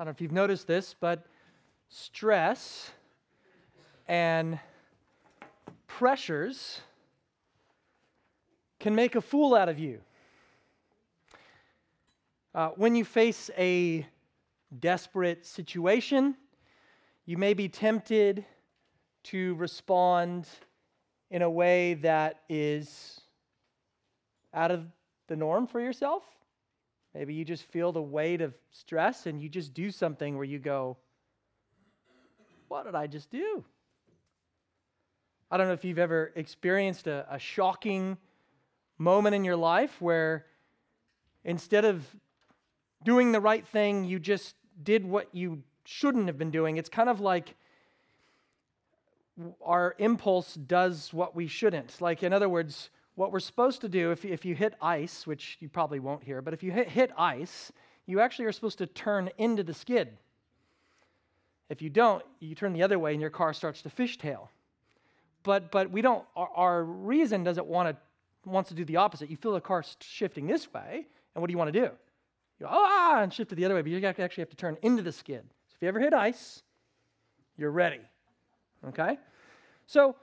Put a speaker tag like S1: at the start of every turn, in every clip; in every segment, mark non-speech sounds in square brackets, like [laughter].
S1: I don't know if you've noticed this, but stress and pressures can make a fool out of you. Uh, when you face a desperate situation, you may be tempted to respond in a way that is out of the norm for yourself. Maybe you just feel the weight of stress and you just do something where you go, What did I just do? I don't know if you've ever experienced a, a shocking moment in your life where instead of doing the right thing, you just did what you shouldn't have been doing. It's kind of like our impulse does what we shouldn't. Like, in other words, what we're supposed to do, if, if you hit ice, which you probably won't here, but if you hit, hit ice, you actually are supposed to turn into the skid. If you don't, you turn the other way and your car starts to fishtail. But, but we don't, our, our reason doesn't want to, wants to do the opposite. You feel the car shifting this way, and what do you want to do? You go, ah, and shift it the other way, but you actually have to turn into the skid. So if you ever hit ice, you're ready. Okay? So,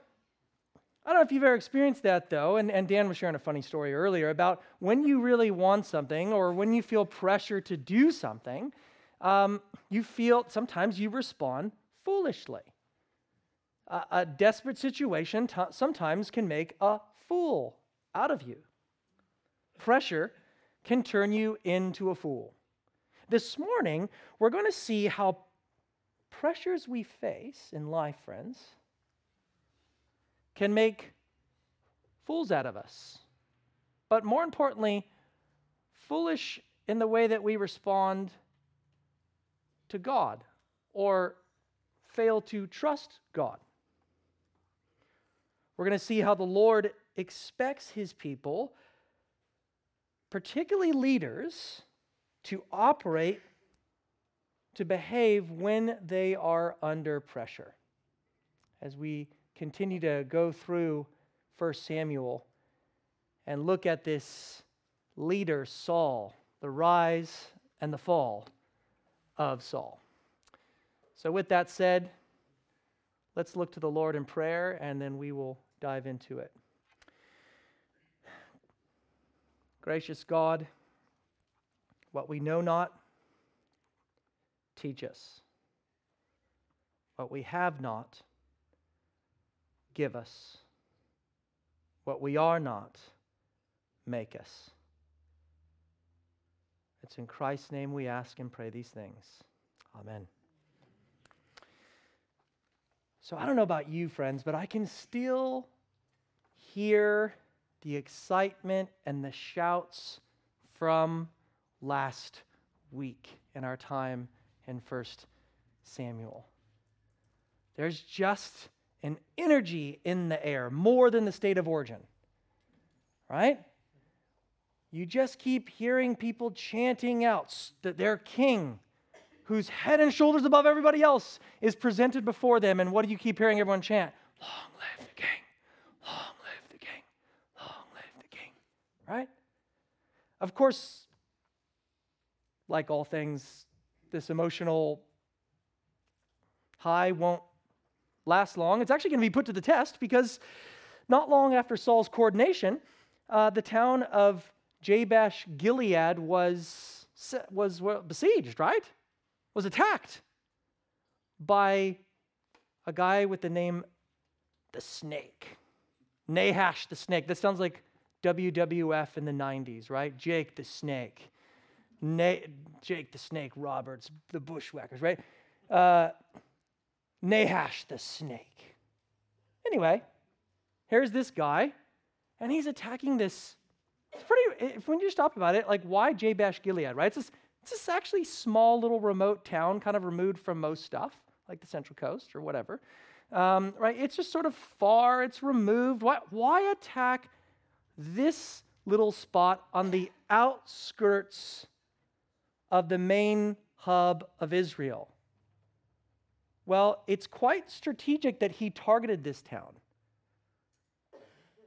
S1: I don't know if you've ever experienced that though, and, and Dan was sharing a funny story earlier about when you really want something or when you feel pressure to do something, um, you feel sometimes you respond foolishly. A, desperate situation t- sometimes can make a fool out of you. Pressure can turn you into a fool. This morning, we're going to see how pressures we face in life, friends, can make fools out of us. But more importantly, foolish in the way that we respond to God or fail to trust God. We're going to see how the Lord expects his people, particularly leaders, to operate, to behave when they are under pressure. As we continue to go through 1 Samuel and look at this leader, Saul, the rise and the fall of Saul. So, with that said, let's look to the Lord in prayer and then we will dive into it. Gracious God, what we know not, teach us. What we have not, give us. What we are not, make us. It's in Christ's name we ask and pray these things. Amen. So I don't know about you, friends, but I can still hear the excitement and the shouts from last week in our time in 1 Samuel. There's just an energy in the air more than the state of origin. Right? You just keep hearing people chanting out that their king, who's head and shoulders above everybody else, is presented before them. And what do you keep hearing everyone chant? Long live the king! Long live the king! Long live the king! Right? Of course, like all things, this emotional high won't last long. It's actually going to be put to the test because not long after Saul's coordination, uh, the town of Jabesh Gilead was, was besieged, right? Was attacked by a guy with the name the Snake. Nahash the Snake. That sounds like WWF in the 90s, right? Jake the Snake. Na- Jake the Snake Roberts, the Bushwhackers, right? Uh, Nahash the snake. Anyway, here's this guy, and he's attacking this. It's pretty, if when you stop about it, like why Jabesh Gilead, right? It's this, it's this actually small little remote town, kind of removed from most stuff, like the Central Coast or whatever. Um, right? It's just sort of far, it's removed. Why, why attack this little spot on the outskirts of the main hub of Israel? Well, it's quite strategic that he targeted this town.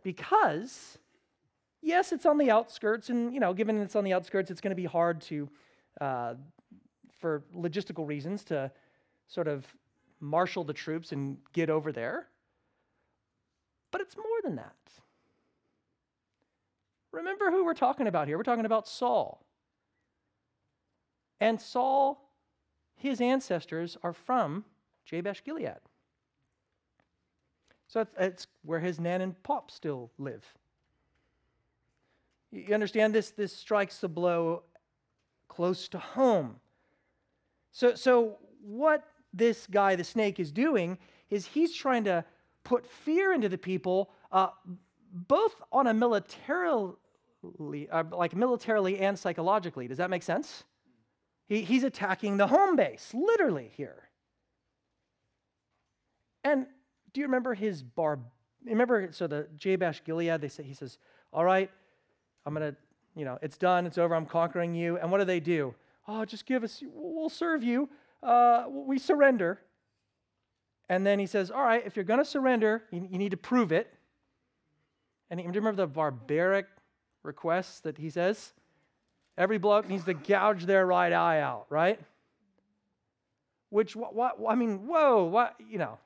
S1: Because, yes, it's on the outskirts, and, you know, given it's on the outskirts, it's going to be hard to uh, for logistical reasons to sort of marshal the troops and get over there. But it's more than that. Remember who we're talking about here. We're talking about Saul. And Saul, his ancestors are from Jabesh Gilead. So it's, it's where his nan and pop still live. You understand this? This strikes a blow close to home. So, so what this guy, the snake, is doing is he's trying to put fear into the people, uh, both on a militarily, uh, like militarily and psychologically. Does that make sense? He, he's attacking the home base, literally here. And do you remember his bar? Remember, so the Jabesh Gilead, they say, he says, All right, I'm going to, you know, it's done, it's over, I'm conquering you. And what do they do? Oh, just give us, we'll serve you. Uh, we surrender. And then he says, All right, if you're going to surrender, you, you, need to prove it. And do you remember the barbaric requests that he says? Every bloke needs to gouge their right eye out, right? Which, what, what I mean, whoa, what, you know,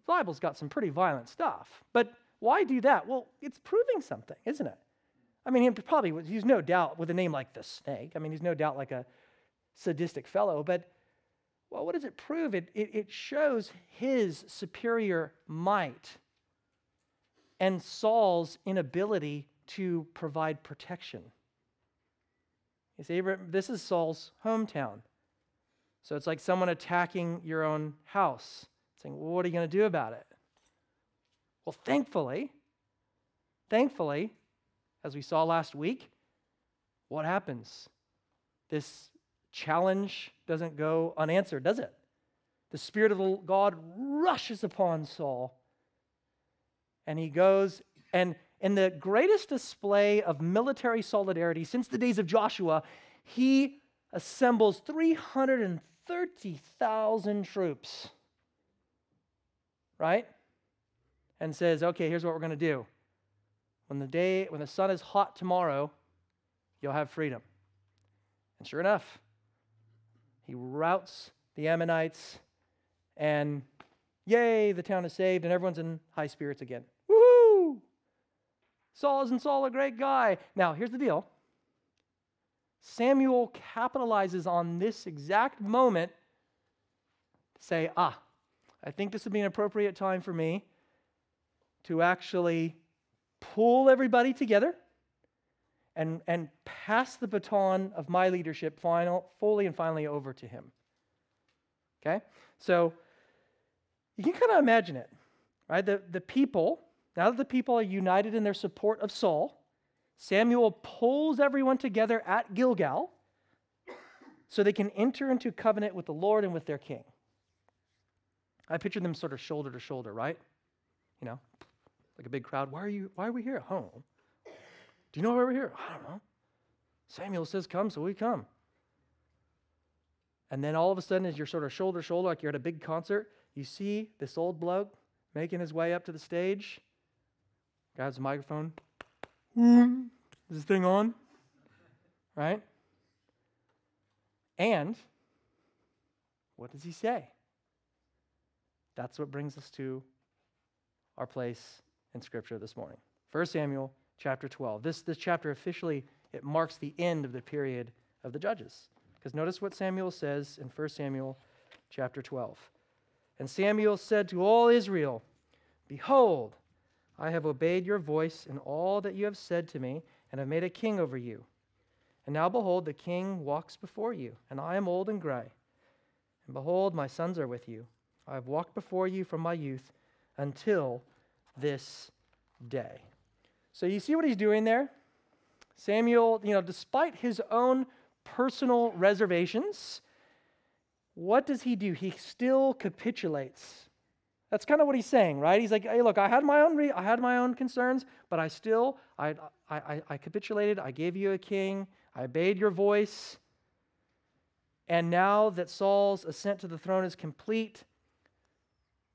S1: the Bible's got some pretty violent stuff. But why do that? Well, it's proving something, isn't it? I mean, he probably he's no doubt with a name like the snake. I mean, he's no doubt like a sadistic fellow, but well, what does it prove? It, it, it shows his superior might and Saul's inability to provide protection. You see, this is Saul's hometown. So it's like someone attacking your own house, saying, Well, what are you going to do about it? Well, thankfully, thankfully, as we saw last week, what happens? This challenge doesn't go unanswered, does it? The Spirit of God rushes upon Saul, and he goes, and in the greatest display of military solidarity since the days of Joshua, he assembles 330,000 troops, right? And says, okay, here's what we're going to do. When the day, when the sun is hot tomorrow, you'll have freedom. And sure enough, he routs the Ammonites, and yay, the town is saved, and everyone's in high spirits again. Woohoo! Saul isn't Saul a great guy? Now, here's the deal Samuel capitalizes on this exact moment to say, ah, I think this would be an appropriate time for me to actually pull everybody together and, and pass the baton of my leadership final, fully and finally over to him. Okay? So you can kind of imagine it, right? The, the people, now that the people are united in their support of Saul, Samuel pulls everyone together at Gilgal so they can enter into covenant with the Lord and with their king. I picture them sort of shoulder to shoulder, right? You know, like a big crowd. Why are you why are we here? Oh. Do you know why we're here? I don't know. Samuel says come, so we come. And then all of a sudden, as you're sort of shoulder to shoulder, like you're at a big concert, you see this old bloke making his way up to the stage. Grabs a microphone, is this thing on? Right? And what does he say? That's what brings us to our place in Scripture this morning. 1 Samuel chapter 12. This, this chapter officially it marks the end of the period of the judges. Because notice what Samuel says in 1 Samuel chapter 12. And Samuel said to all Israel, Behold, I have obeyed your voice in all that you have said to me, and have made a king over you. And now behold, the king walks before you, and I am old and gray. And behold, my sons are with you. I have walked before you from my youth until this day. So you see what he's doing there? Samuel, you know, despite his own personal reservations, what does he do? He still capitulates that's kind of what he's saying, right? He's like, hey, look, I had my own, re- I had my own concerns, but I still, I, I, I capitulated. I gave you a king. I obeyed your voice. And now that Saul's ascent to the throne is complete,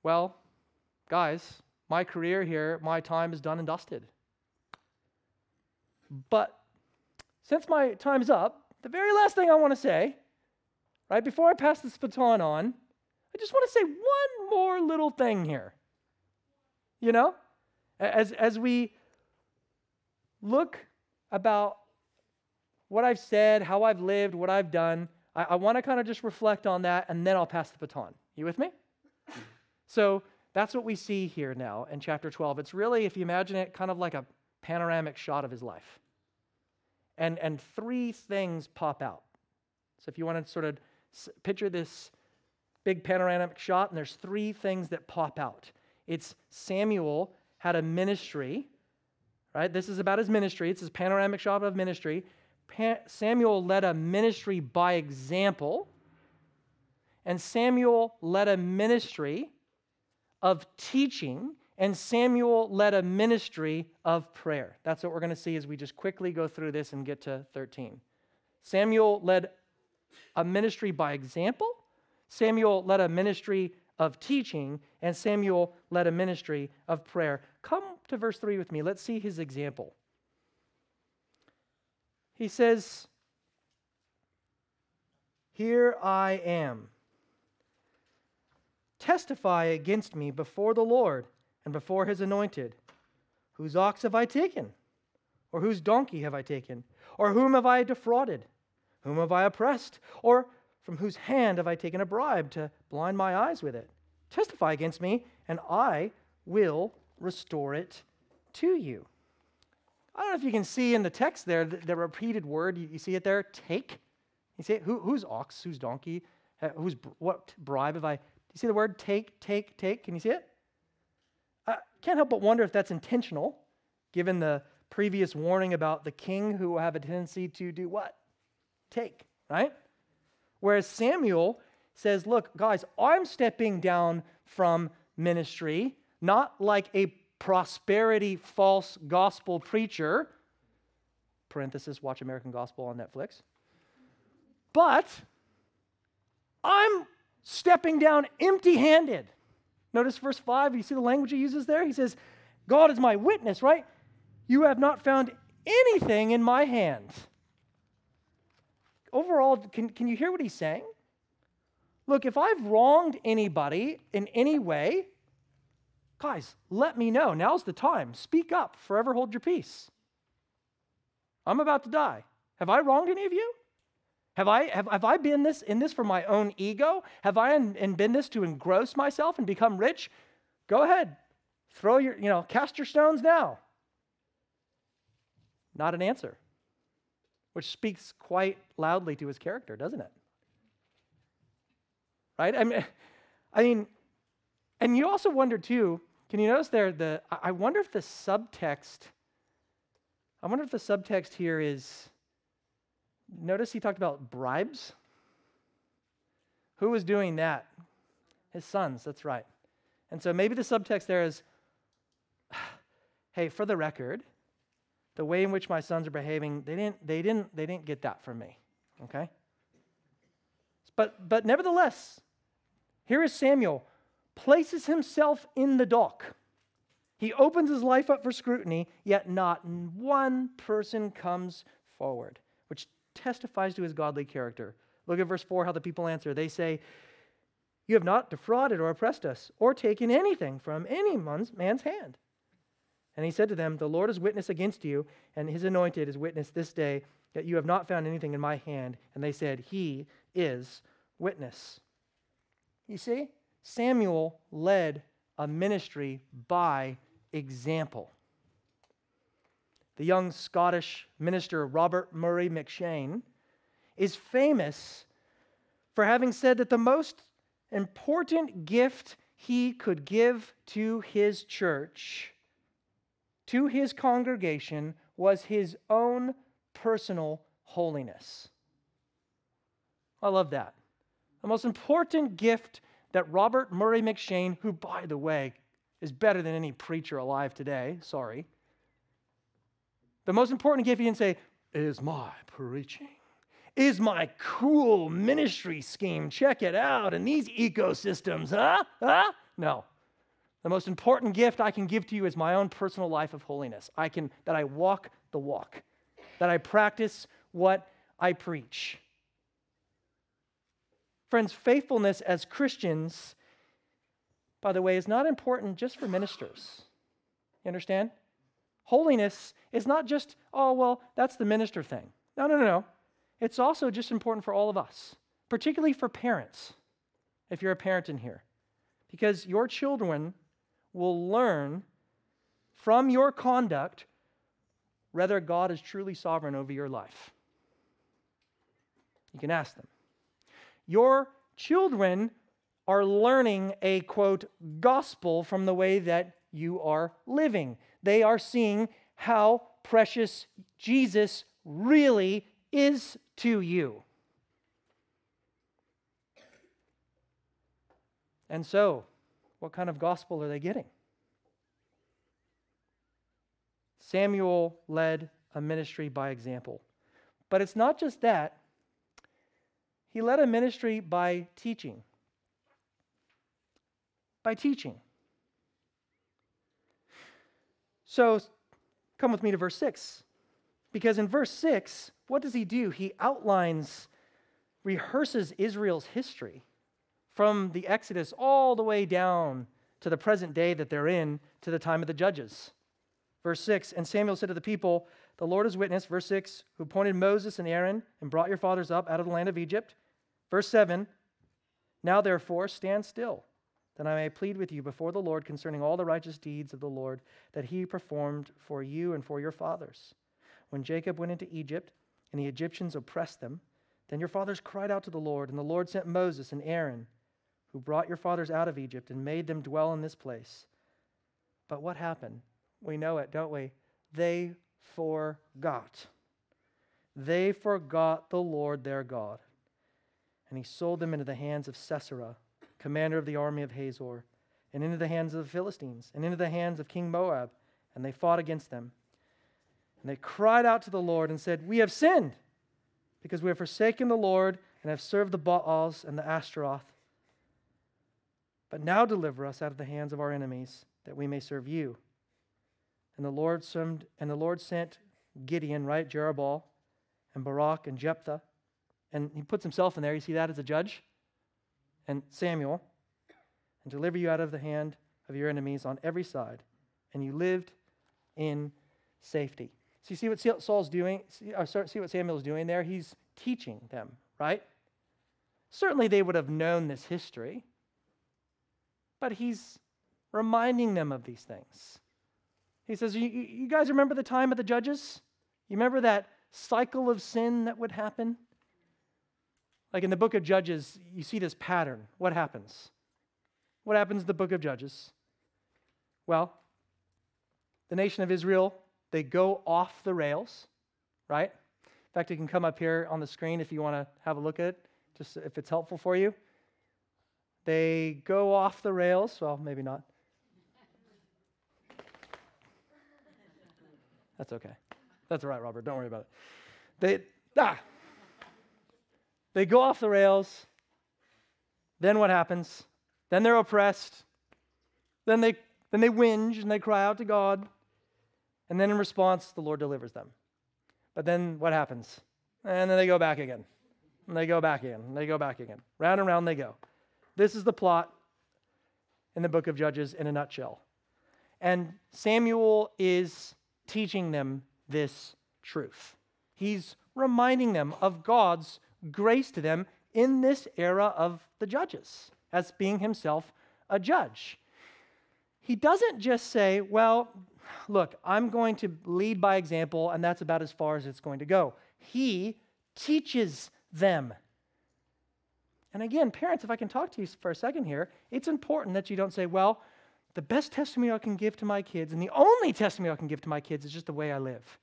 S1: well, guys, my career here, my time is done and dusted. But since my time is up, the very last thing I want to say right? Before I pass this baton on, I just want to say one more little thing here. You know, as, as we look about what I've said, how I've lived, what I've done, I, I want to kind of just reflect on that and then I'll pass the baton. You with me? So that's what we see here now in chapter 12. It's really, if you imagine it, kind of like a panoramic shot of his life. And, and three things pop out. So if you want to sort of picture this big panoramic shot, and there's three things that pop out. It's Samuel had a ministry, right? This is about his ministry. It's his panoramic shot of ministry. Pa- Samuel led a ministry by example, and Samuel led a ministry of teaching, and Samuel led a ministry of prayer. That's what we're going to see as we just quickly go through this and get to 13. Samuel led a ministry by example, Samuel led a ministry of teaching, and Samuel led a ministry of prayer. Come to verse 3 with me. Let's see his example. He says, Here I am. Testify against me before the Lord and before his anointed. Whose ox have I taken? Or whose donkey have I taken? Or whom have I defrauded? Whom have I oppressed? Or from whose hand have I taken a bribe to blind my eyes with it? Testify against me, and I will restore it to you. I don't know if you can see in the text there the, the repeated word. You, you, see it there? Take. You see it? Who, whose ox? Whose donkey? Uh, whose what bribe have I? You see the word take, take, take? Can you see it? I can't help but wonder if that's intentional, given the previous warning about the king who will have a tendency to do what? Take, right? Whereas Samuel says, Look, guys, I'm stepping down from ministry, not like a prosperity false gospel preacher. Parenthesis, watch American Gospel on Netflix. But I'm stepping down empty handed. Notice verse 5. You see the language he uses there? He says, God is my witness, right? You have not found anything in my hand overall, can, can you hear what he's saying? Look, if I've wronged anybody in any way, guys, let me know. Now's the time. Speak up. Forever hold your peace. I'm about to die. Have I wronged any of you? Have I, have, have I been this in this for my own ego? Have I in, in been this to engross myself and become rich? Go ahead. Throw your, you know, cast your stones now. Not an answer which speaks quite loudly to his character, doesn't it? Right? I mean, I mean, and you also wonder too, can you notice there the I wonder if the subtext I wonder if the subtext here is notice he talked about bribes. Who was doing that? His sons, that's right. And so maybe the subtext there is [sighs] hey, for the record, the way in which my sons are behaving, they didn't, they didn't, they didn't get that from me. Okay? But, but nevertheless, here is Samuel, places himself in the dock. He opens his life up for scrutiny, yet not one person comes forward, which testifies to his godly character. Look at verse 4 how the people answer. They say, You have not defrauded or oppressed us, or taken anything from any man's hand. And he said to them, The Lord is witness against you, and his anointed is witness this day that you have not found anything in my hand. And they said, He is witness. You see, Samuel led a ministry by example. The young Scottish minister Robert Murray McCheyne, is famous for having said that the most important gift he could give to his church to his congregation was his own personal holiness. I love that. The most important gift that Robert Murray McCheyne, who, by the way, is better than any preacher alive today, sorry. The most important gift he didn't say, is my preaching, is my cool ministry scheme. Check it out. And these ecosystems, huh? Huh? No. The most important gift I can give to you is my own personal life of holiness. I can that I walk the walk, that I practice what I preach. Friends, faithfulness as Christians, by the way, is not important just for ministers. You understand? Holiness is not just, oh, well, that's the minister thing. No, no, no, no. It's also just important for all of us, particularly for parents, if you're a parent in here. Because your children will learn from your conduct whether God is truly sovereign over your life. You can ask them. Your children are learning a quote gospel from the way that you are living. They are seeing how precious Jesus really is to you. And so, what kind of gospel are they getting? Samuel led a ministry by example. But it's not just that, he led a ministry by teaching. By teaching. So come with me to verse 6. Because in verse 6, what does he do? He outlines, rehearses Israel's history from the Exodus all the way down to the present day that they're in to the time of the judges. Verse 6 And Samuel said to the people, The Lord is witness, verse 6, who appointed Moses and Aaron and brought your fathers up out of the land of Egypt. Verse 7 Now therefore stand still, that I may plead with you before the Lord concerning all the righteous deeds of the Lord that he performed for you and for your fathers. When Jacob went into Egypt and the Egyptians oppressed them, then your fathers cried out to the Lord, and the Lord sent Moses and Aaron who brought your fathers out of Egypt and made them dwell in this place. But what happened? We know it, don't we? They forgot. They forgot the Lord their God. And he sold them into the hands of Sisera, commander of the army of Hazor, and into the hands of the Philistines, and into the hands of King Moab. And they fought against them. And they cried out to the Lord and said, We have sinned, because we have forsaken the Lord and have served the Baals and the Ashtaroth. But now deliver us out of the hands of our enemies, that we may serve you. And the Lord sent, and the Lord sent Gideon, right, Jerubbaal, and Barak and Jephthah, and he puts himself in there. You see that as a judge, and Samuel, and deliver you out of the hand of your enemies on every side, and you lived in safety. So you see what Saul's doing? See, uh, see what Samuel's doing there? He's teaching them, right? Certainly they would have known this history but he's reminding them of these things. He says, You, you guys remember the time of the judges? You remember that cycle of sin that would happen? Like in the book of Judges, you see this pattern. What happens? What happens in the book of Judges? Well, the nation of Israel, they go off the rails, right? In fact, it can come up here on the screen if you want to have a look at it, just if it's helpful for you. They go off the rails. Well, maybe not. That's okay. That's all right, Robert. Don't worry about it. They ah, they go off the rails. Then what happens? Then they're oppressed. Then they then they whinge and they cry out to God. And then in response, the Lord delivers them. But then what happens? And then they go back again. And they go back again. And they go back again. Round and round they go. This is the plot in the book of Judges in a nutshell. And Samuel is teaching them this truth. He's reminding them of God's grace to them in this era of the judges, as being himself a judge. He doesn't just say, Well, look, I'm going to lead by example, and that's about as far as it's going to go. He teaches them and again, parents, if I can talk to you for a second here, it's important that you don't say, well, the best testimony I can give to my kids and the only testimony I can give to my kids is just the way I live.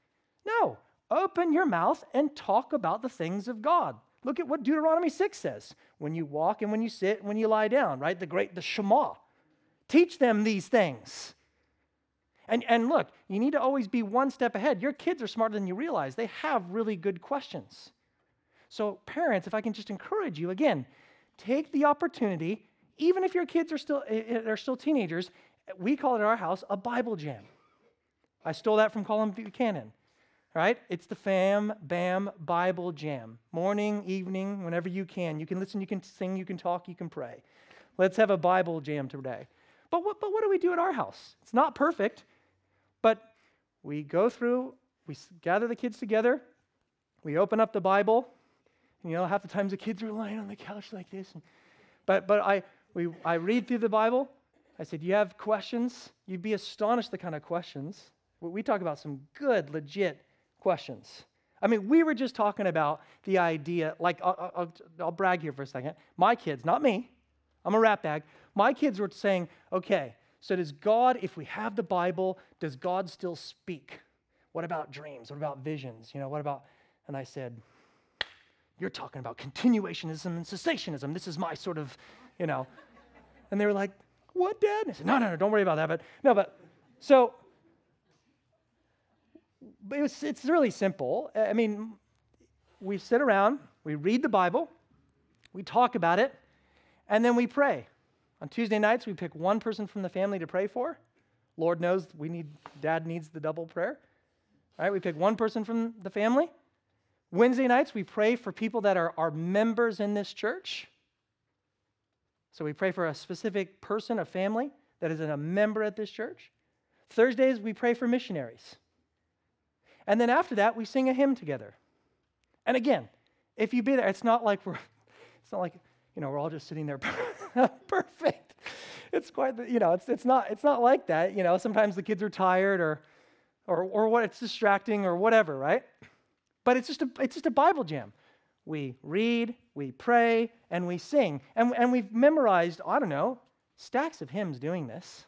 S1: No, open your mouth and talk about the things of God. Look at what Deuteronomy 6 says when you walk and when you sit and when you lie down, right? The great, the Shema. Teach them these things. And, and look, you need to always be one step ahead. Your kids are smarter than you realize. They have really good questions. So, parents, if I can just encourage you again, take the opportunity, even if your kids are still, eh, eh, are still teenagers, we call it at our house a Bible jam. I stole that from Colin Buchanan. Right? It's the fam, bam, Bible jam. Morning, evening, whenever you can. You can listen, you can sing, you can talk, you can pray. Let's have a Bible jam today. But what, but what do we do at our house? It's not perfect, but we go through, we gather the kids together, we open up the Bible. And, you know, half the times the kids are lying on the couch like this. And, but but I, we, I read through the Bible. I said, You have questions? You'd be astonished the kind of questions. We talk about some good, legit questions. I mean, we were just talking about the idea, like, I'll, I'll, I'll brag here for a second. My kids, not me, I'm a rat bag. My kids were saying, okay, so does God, if we have the Bible, does God still speak? What about dreams? What about visions? You know, what about, and I said, you're talking about continuationism and cessationism. This is my sort of, you know. And they were like, what, Dad? And I said, no, no, no, don't worry about that. But no, but so but it was, it's really simple. I mean, we sit around, we read the Bible, we talk about it, and then we pray. On Tuesday nights, we pick one person from the family to pray for. Lord knows we need, dad needs the double prayer. All right, we pick one person from the family. Wednesday nights, we pray for people that are, are members in this church. So we pray for a specific person, a family that is a member at this church. Thursdays, we pray for missionaries. And then after that, we sing a hymn together. And again, if you be there, it's not like we're, [laughs] it's not like, you know, we're all just sitting there [laughs] perfect. It's quite, you know, it's, it's, not, it's not like that. You know, sometimes the kids are tired or, or, or what, it's distracting or whatever, right? But it's just a, it's just a Bible jam. We read, we pray, and we sing. And, and we've memorized, I don't know, stacks of hymns doing this.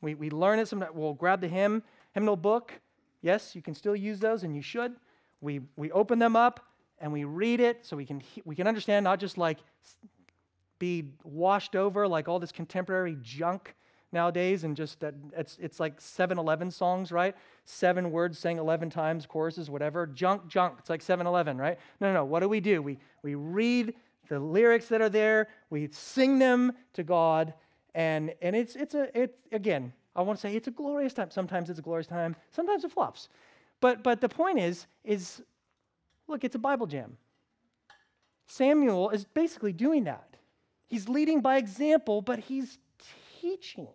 S1: We, we learn it sometimes. We'll grab the hymn, hymnal book, Yes, you can still use those, and you should. We, we open them up and we read it so we can, we can understand, not just like be washed over like all this contemporary junk nowadays and just that it's, it's like 7-Eleven songs, right? Seven words sang 11 times, choruses, whatever. Junk, junk. It's like 7-Eleven, right? No, no, no. What do we do? We, we read the lyrics that are there, we sing them to God, and, and it's, it's a, it, again, I want to say it's a glorious time. Sometimes it's a glorious time, sometimes it flops. But, but the point is, is look, it's a Bible jam. Samuel is basically doing that. He's leading by example, but he's teaching.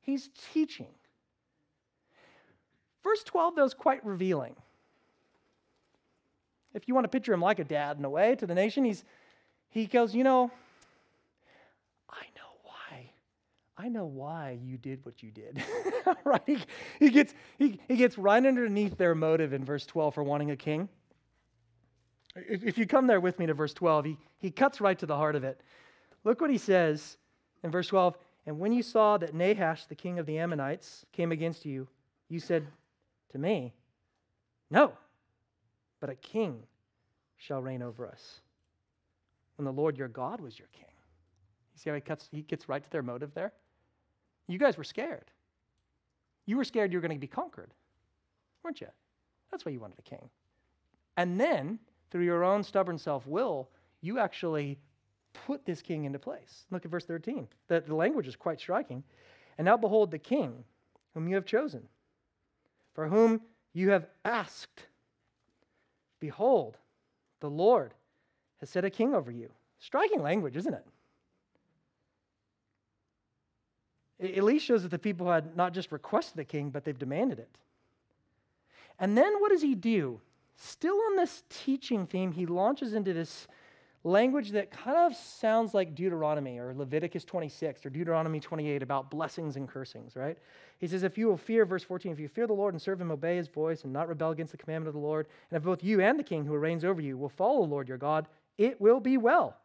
S1: He's teaching. Verse 12, though, is quite revealing. If you want to picture him like a dad in a way to the nation, he's, he goes, You know, I know why you did what you did. [laughs] right? He, he, gets, he, he gets right underneath their motive in verse 12 for wanting a king. If, if you come there with me to verse 12, he, he cuts right to the heart of it. Look what he says in verse 12. And when you saw that Nahash, the king of the Ammonites, came against you, you said to me, No, but a king shall reign over us. When the Lord your God was your king. You see how he, cuts, he gets right to their motive there? You guys were scared. You were scared you were going to be conquered, weren't you? That's why you wanted a king. And then, through your own stubborn self will, you actually put this king into place. Look at verse 13. The, the language is quite striking. And now behold the king whom you have chosen, for whom you have asked. Behold, the Lord has set a king over you. Striking language, isn't it? It at least shows that the people had not just requested the king, but they've demanded it. And then what does he do? Still on this teaching theme, he launches into this language that kind of sounds like Deuteronomy or Leviticus 26 or Deuteronomy 28 about blessings and cursings, right? He says, If you will fear, verse 14, if you fear the Lord and serve him, obey his voice, and not rebel against the commandment of the Lord, and if both you and the king who reigns over you will follow the Lord your God, it will be well.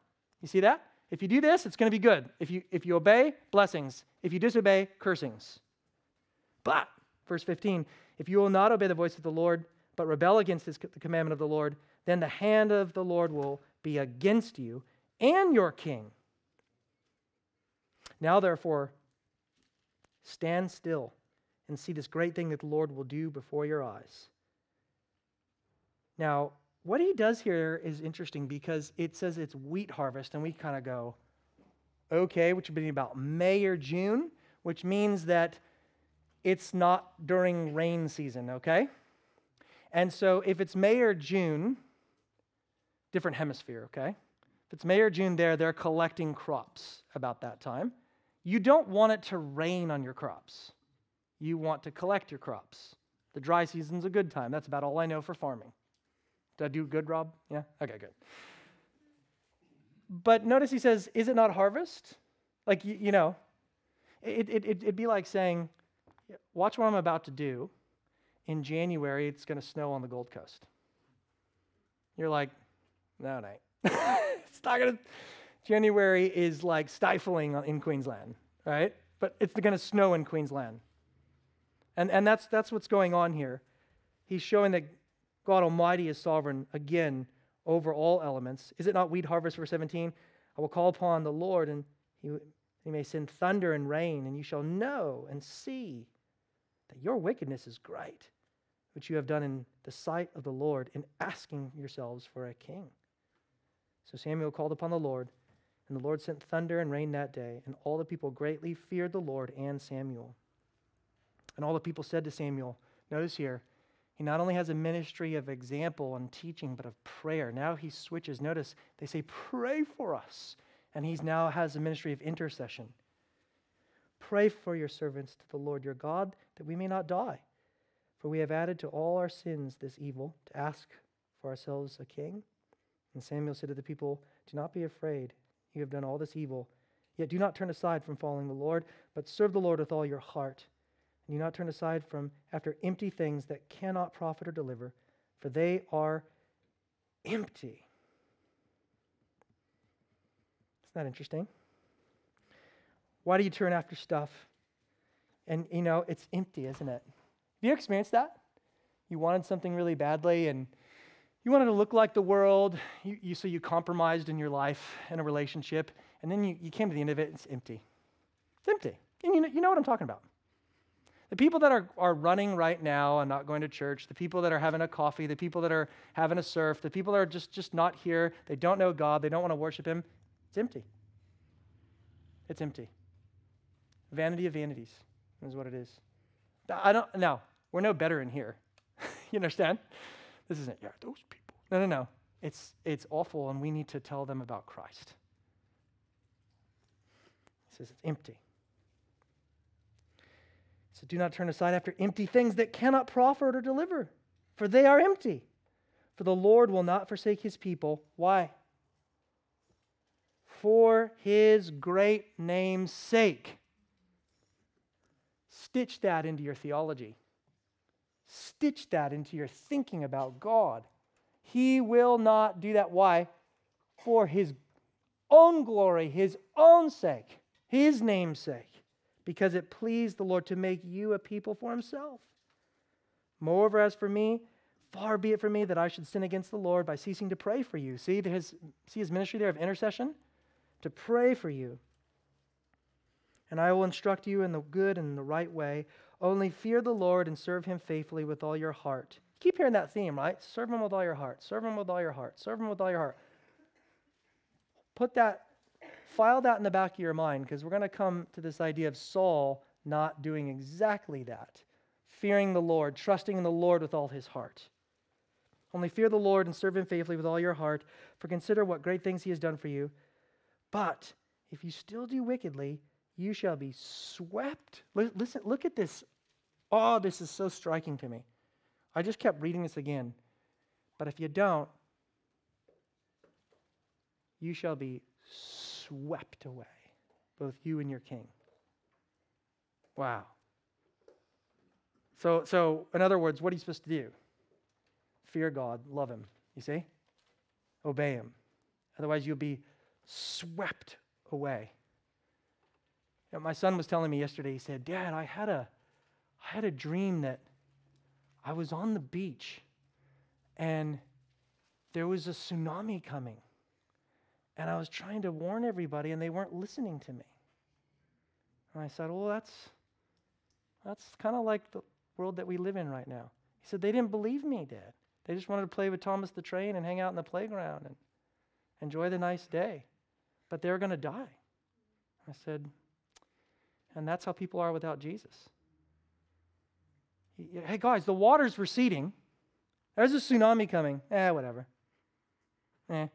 S1: You see that? If you do this, it's going to be good. If you, if you obey, blessings. If you disobey, cursings. But, verse 15, if you will not obey the voice of the Lord, but rebel against his, the commandment of the Lord, then the hand of the Lord will be against you and your king. Now, therefore, stand still and see this great thing that the Lord will do before your eyes. Now, what he does here is interesting because it says it's wheat harvest, and we kind of go, okay, which would be about May or June, which means that it's not during rain season, okay? And so if it's May or June, different hemisphere, okay? If it's May or June there, they're collecting crops about that time. You don't want it to rain on your crops. You want to collect your crops. The dry season's a good time. That's about all I know for farming. Did I do good, Rob? Yeah? Okay, good. But notice he says, Is it not harvest? Like, you, you know, it, it, it, it'd be like saying, Watch what I'm about to do. In January, it's going to snow on the Gold Coast. You're like, No, it ain't. [laughs] it's not going to. January is like stifling in Queensland, right? But it's going to snow in Queensland. And, and that's, that's what's going on here. He's showing that God Almighty is sovereign again over all elements. Is it not wheat harvest, verse 17? I will call upon the Lord, and he, he may send thunder and rain, and you shall know and see that your wickedness is great, which you have done in the sight of the Lord in asking yourselves for a king. So Samuel called upon the Lord, and the Lord sent thunder and rain that day, and all the people greatly feared the Lord and Samuel. And all the people said to Samuel, notice here, he not only has a ministry of example and teaching, but of prayer. Now he switches. Notice they say, Pray for us. And he now has a ministry of intercession. Pray for your servants to the Lord your God that we may not die. For we have added to all our sins this evil, to ask for ourselves a king. And Samuel said to the people, Do not be afraid. You have done all this evil. Yet do not turn aside from following the Lord, but serve the Lord with all your heart and do not turn aside from after empty things that cannot profit or deliver, for they are empty. Isn't that interesting? Why do you turn after stuff? And you know, it's empty, isn't it? Have you experienced that? You wanted something really badly and you wanted to look like the world, you, you, so you compromised in your life, in a relationship, and then you, you came to the end of it, and it's empty. It's empty. And you know, you know what I'm talking about. The people that are, are running right now and not going to church, the people that are having a coffee, the people that are having a surf, the people that are just, just not here, they don't know God, they don't want to worship Him, it's empty. It's empty. Vanity of vanities is what it is. I don't, no, we're no better in here. [laughs] you understand? This isn't, yeah, those people. No, no, no. It's, it's awful, and we need to tell them about Christ. He says it's empty. So do not turn aside after empty things that cannot profit or deliver, for they are empty. For the Lord will not forsake his people. Why? For his great name's sake. Stitch that into your theology. Stitch that into your thinking about God. He will not do that. Why? For his own glory, his own sake, his name's sake because it pleased the Lord to make you a people for himself. Moreover, as for me, far be it from me that I should sin against the Lord by ceasing to pray for you. See his, see his ministry there of intercession? To pray for you. And I will instruct you in the good and the right way. Only fear the Lord and serve him faithfully with all your heart. Keep hearing that theme, right? Serve him with all your heart. Serve him with all your heart. Serve him with all your heart. Put that file that in the back of your mind because we're going to come to this idea of Saul not doing exactly that. Fearing the Lord, trusting in the Lord with all his heart. Only fear the Lord and serve him faithfully with all your heart, for consider what great things he has done for you. But if you still do wickedly, you shall be swept. Listen, look at this. Oh, this is so striking to me. I just kept reading this again. But if you don't, you shall be swept away, both you and your king. Wow. So, so in other words, what are you supposed to do? Fear God, love Him. You see? Obey Him. Otherwise, you'll be swept away. You know, my son was telling me yesterday, he said, Dad, I had a I had a dream that I was on the beach and there was a tsunami coming. And I was trying to warn everybody, and they weren't listening to me. And I said, Well, that's, that's kind of like the world that we live in right now. He said, They didn't believe me, Dad. They just wanted to play with Thomas the Train and hang out in the playground and enjoy the nice day. But they're going to die. I said, And that's how people are without Jesus. Hey, guys, the water's receding. There's a tsunami coming. Eh, whatever. Eh.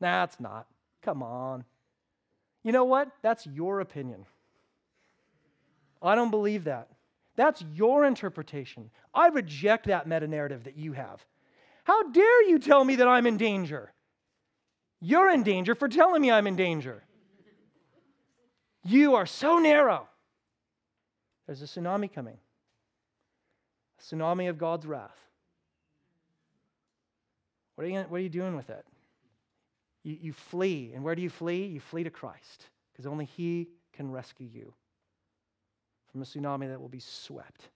S1: Nah, it's not. Come on. You know what? That's your opinion. I don't believe that. That's your interpretation. I reject that meta narrative that you have. How dare you tell me that I'm in danger? You're in danger for telling me I'm in danger. You are so narrow. There's a tsunami coming, a tsunami of God's wrath. What are you, what are you doing with it? You, you flee. And where do you flee? You flee to Christ, because only He can rescue you from a tsunami that will be swept.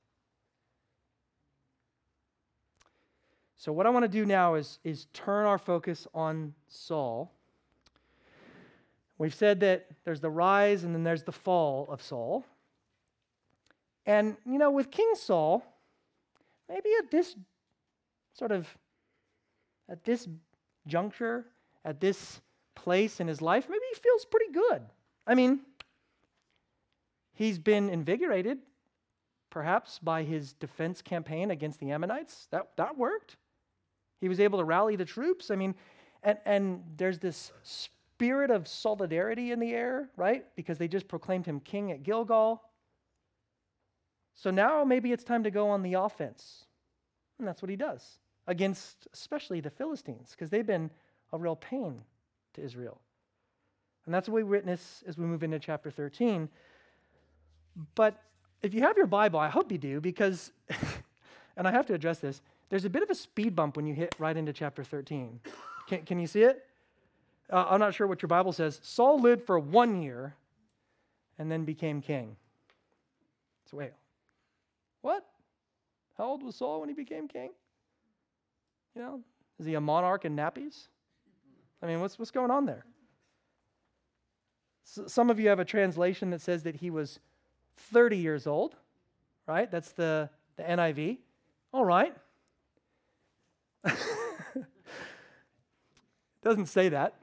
S1: So, what I want to do now is, is turn our focus on Saul. We've said that there's the rise and then there's the fall of Saul. And, you know, with King Saul, maybe at this sort of, at this juncture, at this place in his life, maybe he feels pretty good. I mean, he's been invigorated, perhaps, by his defense campaign against the Ammonites. That, that worked. He was able to rally the troops. I mean, and, and there's this spirit of solidarity in the air, right? Because they just proclaimed him king at Gilgal. So now maybe it's time to go on the offense. And that's what he does against especially the Philistines, because they've been a real pain to Israel. And that's what we witness as we move into chapter 13. But if you have your Bible, I hope you do, because, [laughs] and I have to address this, there's a bit of a speed bump when you hit right into chapter 13. Can, can you see it? Uh, I'm not sure what your Bible says. Saul lived for one year and then became king. So, wait, what? How old was Saul when he became king? You know, is he a monarch in nappies? I mean, what's, what's going on there? So some of you have a translation that says that he was 30 years old, right? That's the, the NIV. All right. [laughs] Doesn't say that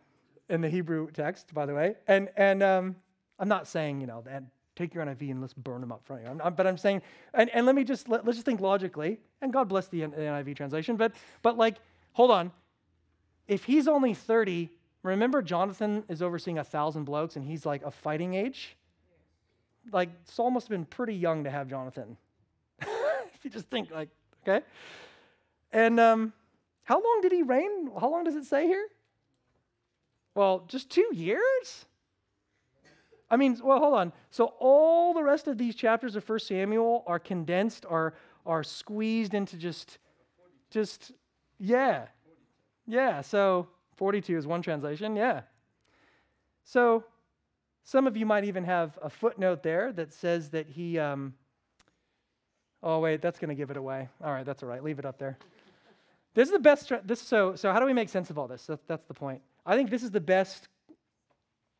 S1: in the Hebrew text, by the way. And and um, I'm not saying you know that take your NIV and let's burn them up front. I'm, but I'm saying, and, and let me just let, us just think logically. And God bless the, the NIV translation. But but like, hold on. If he's only 30, remember Jonathan is overseeing a thousand blokes, and he's like a fighting age. Like Saul must have been pretty young to have Jonathan. [laughs] if you just think like, okay. And um, how long did he reign? How long does it say here? Well, just two years? I mean, well, hold on. So all the rest of these chapters of 1 Samuel are condensed, are, are squeezed into just, just, yeah. Yeah, so 42 is one translation, yeah. So some of you might even have a footnote there that says that he, um, oh, wait, that's going to give it away. All right, that's all right. Leave it up there. This is the best. This so so. How do we make sense of all this? That, that's the point. I think this is the best.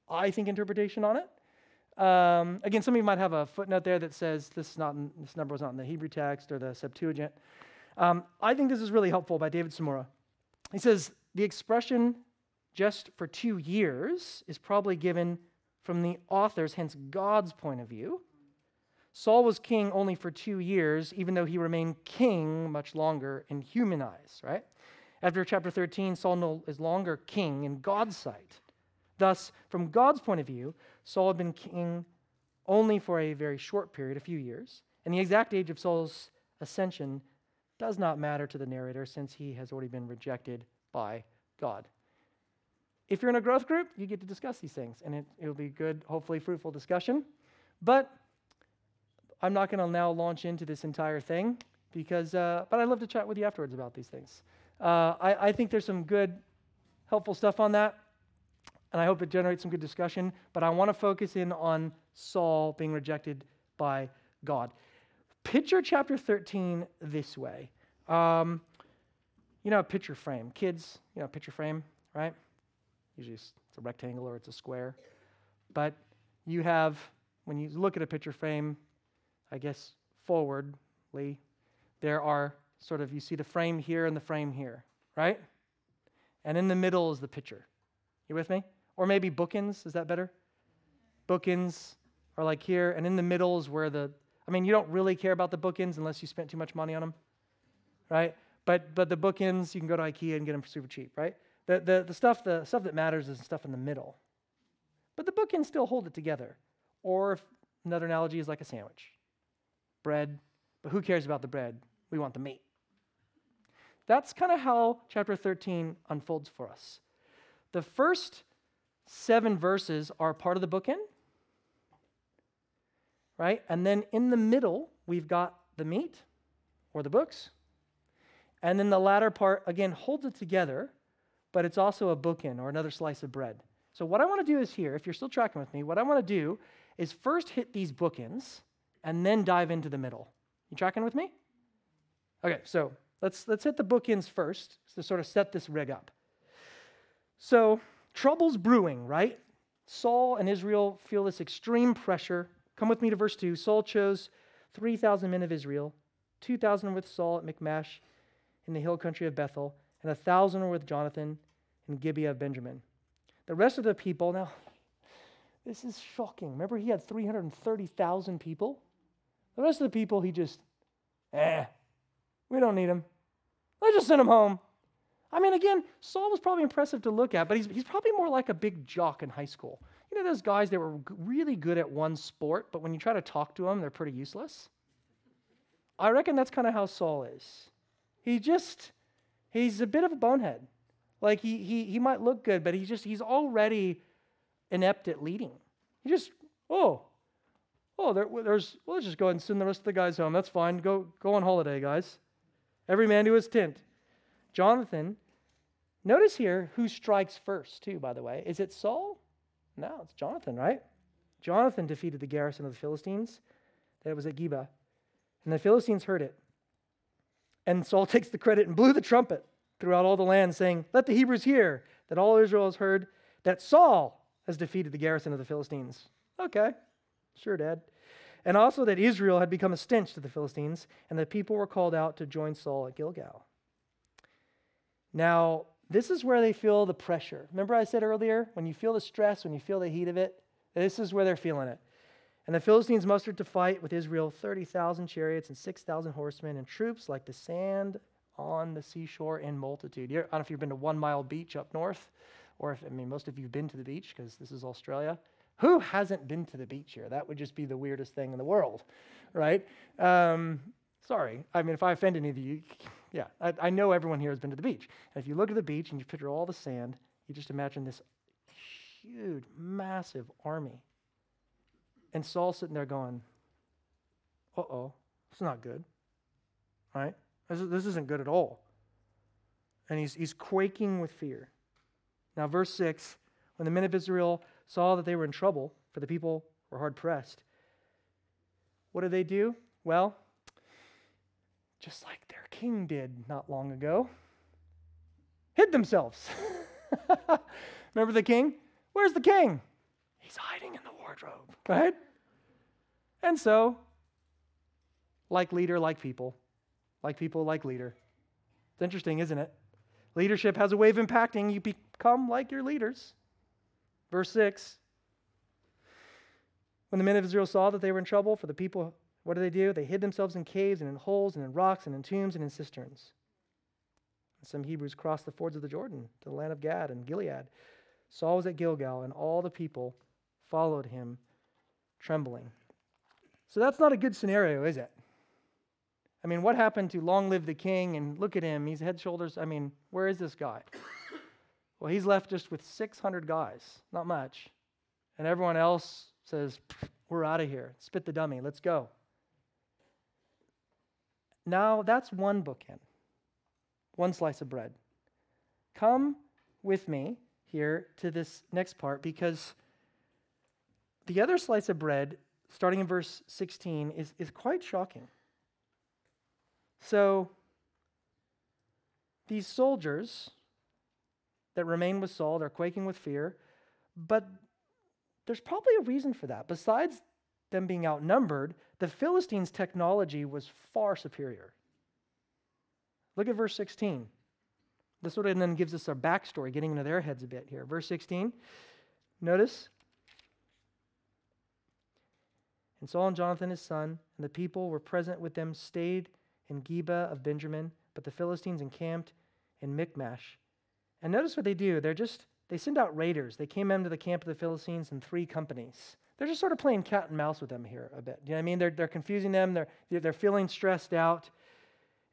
S1: I think interpretation on it. Um, again, some of you might have a footnote there that says this is not in, this number was not in the Hebrew text or the Septuagint. Um, I think this is really helpful by David Tsumura. He says the expression "just for two years" is probably given from the author's, hence God's point of view. Saul was king only for two years, even though he remained king much longer in human eyes, right? After chapter 13, Saul no, is longer king in God's sight. Thus, from God's point of view, Saul had been king only for a very short period, a few years, and the exact age of Saul's ascension does not matter to the narrator since he has already been rejected by God. If you're in a growth group, you get to discuss these things, and it, it'll be good, hopefully, fruitful discussion. But I'm not going to now launch into this entire thing because, uh, but I'd love to chat with you afterwards about these things. Uh, I, I think there's some good, helpful stuff on that, and I hope it generates some good discussion. But I want to focus in on Saul being rejected by God. Picture chapter 13 this way. Um, you know, a picture frame. Kids, you know, a picture frame, right? Usually it's a rectangle or it's a square. But you have, when you look at a picture frame, I guess, forwardly, there are sort of, you see the frame here and the frame here, right? And in the middle is the picture. You with me? Or maybe bookends, is that better? Bookends are like here, and in the middle is where the, I mean, you don't really care about the bookends unless you spent too much money on them, right? But but the bookends, you can go to IKEA and get them super cheap, right? The the, the stuff the stuff that matters is the stuff in the middle. But the bookends still hold it together. Or another analogy is like a sandwich. Bread, but who cares about the bread? We want the meat. That's kind of how chapter 13 unfolds for us. The first seven verses are part of the bookend, right? And then in the middle, we've got the meat or the books. And then the latter part, again, holds it together, but it's also a bookend or another slice of bread. So, what I want to do is here, if you're still tracking with me, what I want to do is first hit these bookends and then dive into the middle. You tracking with me? Okay, so let's, let's hit the bookends first to sort of set this rig up. So, trouble's brewing, right? Saul and Israel feel this extreme pressure. Come with me to verse 2. Saul chose 3,000 men of Israel, 2,000 with Saul at Michmash in the hill country of Bethel, and a 1,000 were with Jonathan in Gibeah of Benjamin. The rest of the people, now, [laughs] this is shocking. Remember, he had 330,000 people? The rest of the people, he just, eh, we don't need them. Let's just send them home. I mean, again, Saul was probably impressive to look at, but he's, he's probably more like a big jock in high school. Know, those guys that were really good at one sport, but when you try to talk to them, they're pretty useless? I reckon that's kind of how Saul is. He just, he's a bit of a bonehead. Like he, he, he might look good, but he's just, he's already inept at leading. He just, oh, oh, there, there's, well, let's just go ahead and send the rest of the guys home. That's fine. Go, go on holiday, guys. Every man to his tent. Jonathan, notice here who strikes first, too, by the way. Is it Saul? No, it's Jonathan, right? Jonathan defeated the garrison of the Philistines that was at Geba. And the Philistines heard it. And Saul [laughs] takes the credit and blew the trumpet throughout all the land, saying, Let the Hebrews hear that all Israel has heard that Saul has defeated the garrison of the Philistines. Okay, sure, Dad. And also that Israel had become a stench to the Philistines, and the people were called out to join Saul at Gilgal. Now, this is where they feel the pressure. Remember, I said earlier, when you feel the stress, when you feel the heat of it, this is where they're feeling it. And the Philistines mustered to fight with Israel 30,000 chariots and 6,000 horsemen and troops like the sand on the seashore in multitude. I don't know if you've been to One Mile Beach up north, or if, I mean, most of you have been to the beach because this is Australia. Who hasn't been to the beach here? That would just be the weirdest thing in the world, right? Um, sorry. I mean, if I offend any of you, yeah, I, I, know everyone here has been to the beach. And if you look at the beach and you picture all the sand, you just imagine this huge, massive army. And Saul sitting there going, uh oh, it's not good. Right? This, this isn't good at all. And he's, he's quaking with fear. Now, verse 6 when the men of Israel saw that they were in trouble, for the people were hard pressed, what did they do? Well, just like their king did not long ago, hid themselves. [laughs] Remember the king? Where's the king? He's hiding in the wardrobe, right? And so, like leader, like people, like people, like leader. It's interesting, isn't it? Leadership has a way of impacting. You become like your leaders. Verse 6 When the men of Israel saw that they were in trouble, for the people what do they do? They hid themselves in caves and in holes and in rocks and in tombs and in cisterns. And some Hebrews crossed the fords of the Jordan to the land of Gad and Gilead. Saul was at Gilgal, and all the people followed him, trembling. So that's not a good scenario, is it? I mean, what happened to long live the king and look at him? He's head shoulders. I mean, where is this guy? Well, he's left just with 600 guys, not much. And everyone else says, We're out of here. Spit the dummy. Let's go. Now, that's one bookend, one slice of bread. Come with me here to this next part because the other slice of bread, starting in verse 16, is, is quite shocking. So, these soldiers that remain with Saul, they're quaking with fear, but there's probably a reason for that. Besides them being outnumbered, the Philistines' technology was far superior. Look at verse 16. This sort of then gives us our backstory, getting into their heads a bit here. Verse 16, notice. And Saul and Jonathan his son, and the people were present with them, stayed in Geba of Benjamin, but the Philistines encamped in Michmash. And notice what they do. They're just, they send out raiders. They came into the camp of the Philistines in three companies. They're just sort of playing cat and mouse with them here a bit. You know what I mean? They're, they're confusing them, they're, they're feeling stressed out.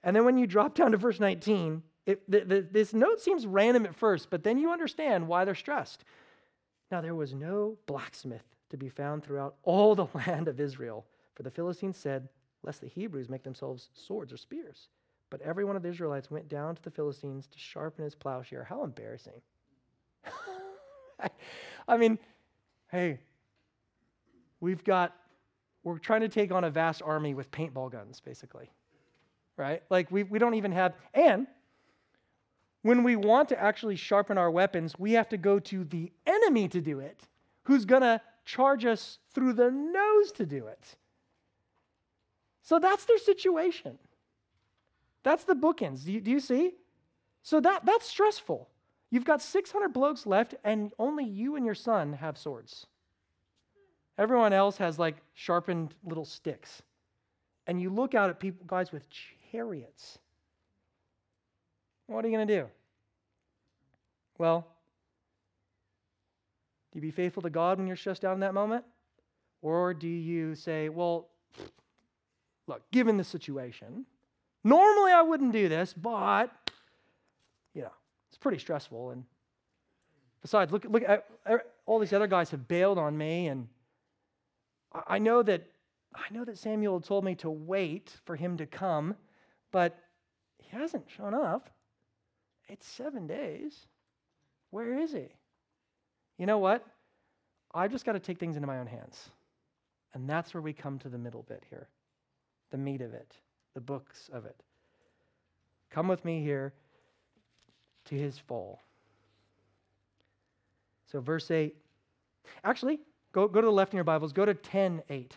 S1: And then when you drop down to verse 19, it, the, the, this note seems random at first, but then you understand why they're stressed. Now, there was no blacksmith to be found throughout all the [laughs] land of Israel, for the Philistines said, Lest the Hebrews make themselves swords or spears. But every one of the Israelites went down to the Philistines to sharpen his plowshare. How embarrassing. [laughs] I mean, hey, we've got, we're trying to take on a vast army with paintball guns, basically. Right? Like, we, we don't even have, and when we want to actually sharpen our weapons, we have to go to the enemy to do it, who's going to charge us through the nose to do it. So that's their situation. That's the bookends. Do you, do you see? So that, that's stressful. You've got 600 blokes left, and only you and your son have swords. Everyone else has like sharpened little sticks. And you look out at people, guys with chariots. What are you going to do? Well, do you be faithful to God when you're stressed out in that moment? Or do you say, well, look, given the situation, normally I wouldn't do this, but, you know, it's pretty stressful. And besides, look, look at er, all these other guys have bailed on me. And I know that, I know that Samuel told me to wait for him to come, but he hasn't shown up. It's seven days. Where is he? You know what? I've just got to take things into my own hands. And that's where we come to the middle bit here the meat of it, the books of it. Come with me here to his fall. So, verse 8. Actually, go, go to the left in your Bibles. Go to 10 8.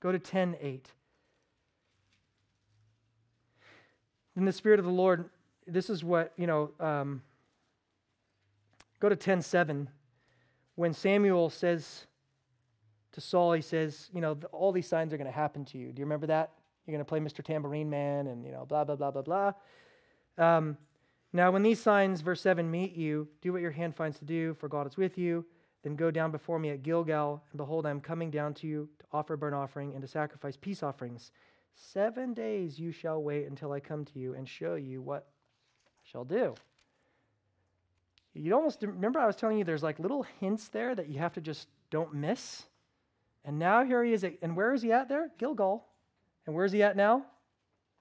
S1: Go to 10 8. In the Spirit of the Lord, this is what, you know, um, go to 10 7 when Samuel says to Saul, he says, you know, all these signs are going to happen to you. Do you remember that? You're going to play Mr. Tambourine Man and, you know, blah, blah, blah, blah, blah. Um, now, when these signs, verse 7, meet you, do what your hand finds to do, for God is with you. Then go down before me at Gilgal, and behold, I am coming down to you to offer burnt offering and to sacrifice peace offerings. Seven days you shall wait until I come to you and show you what I shall do. You almost remember I was telling you there's like little hints there that you have to just don't miss. And now here he is. At, and where is he at there? Gilgal. And where is he at now?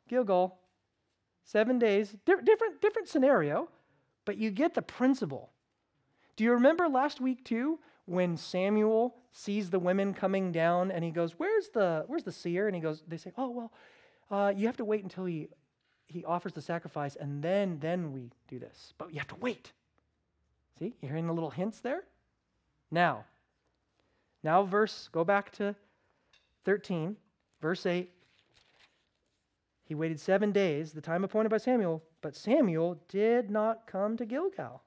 S1: Gilgal. Seven days. Di- different, different scenario, but you get the principle. Do you remember last week too when Samuel sees the women coming down and he goes, "Where's the Where's the seer?" And he goes, "They say, oh well, uh, you have to wait until he he offers the sacrifice, and then then we do this. But you have to wait." See, you're hearing the little hints there? Now, now, verse, go back to 13, verse 8. He waited seven days, the time appointed by Samuel, but Samuel did not come to Gilgal.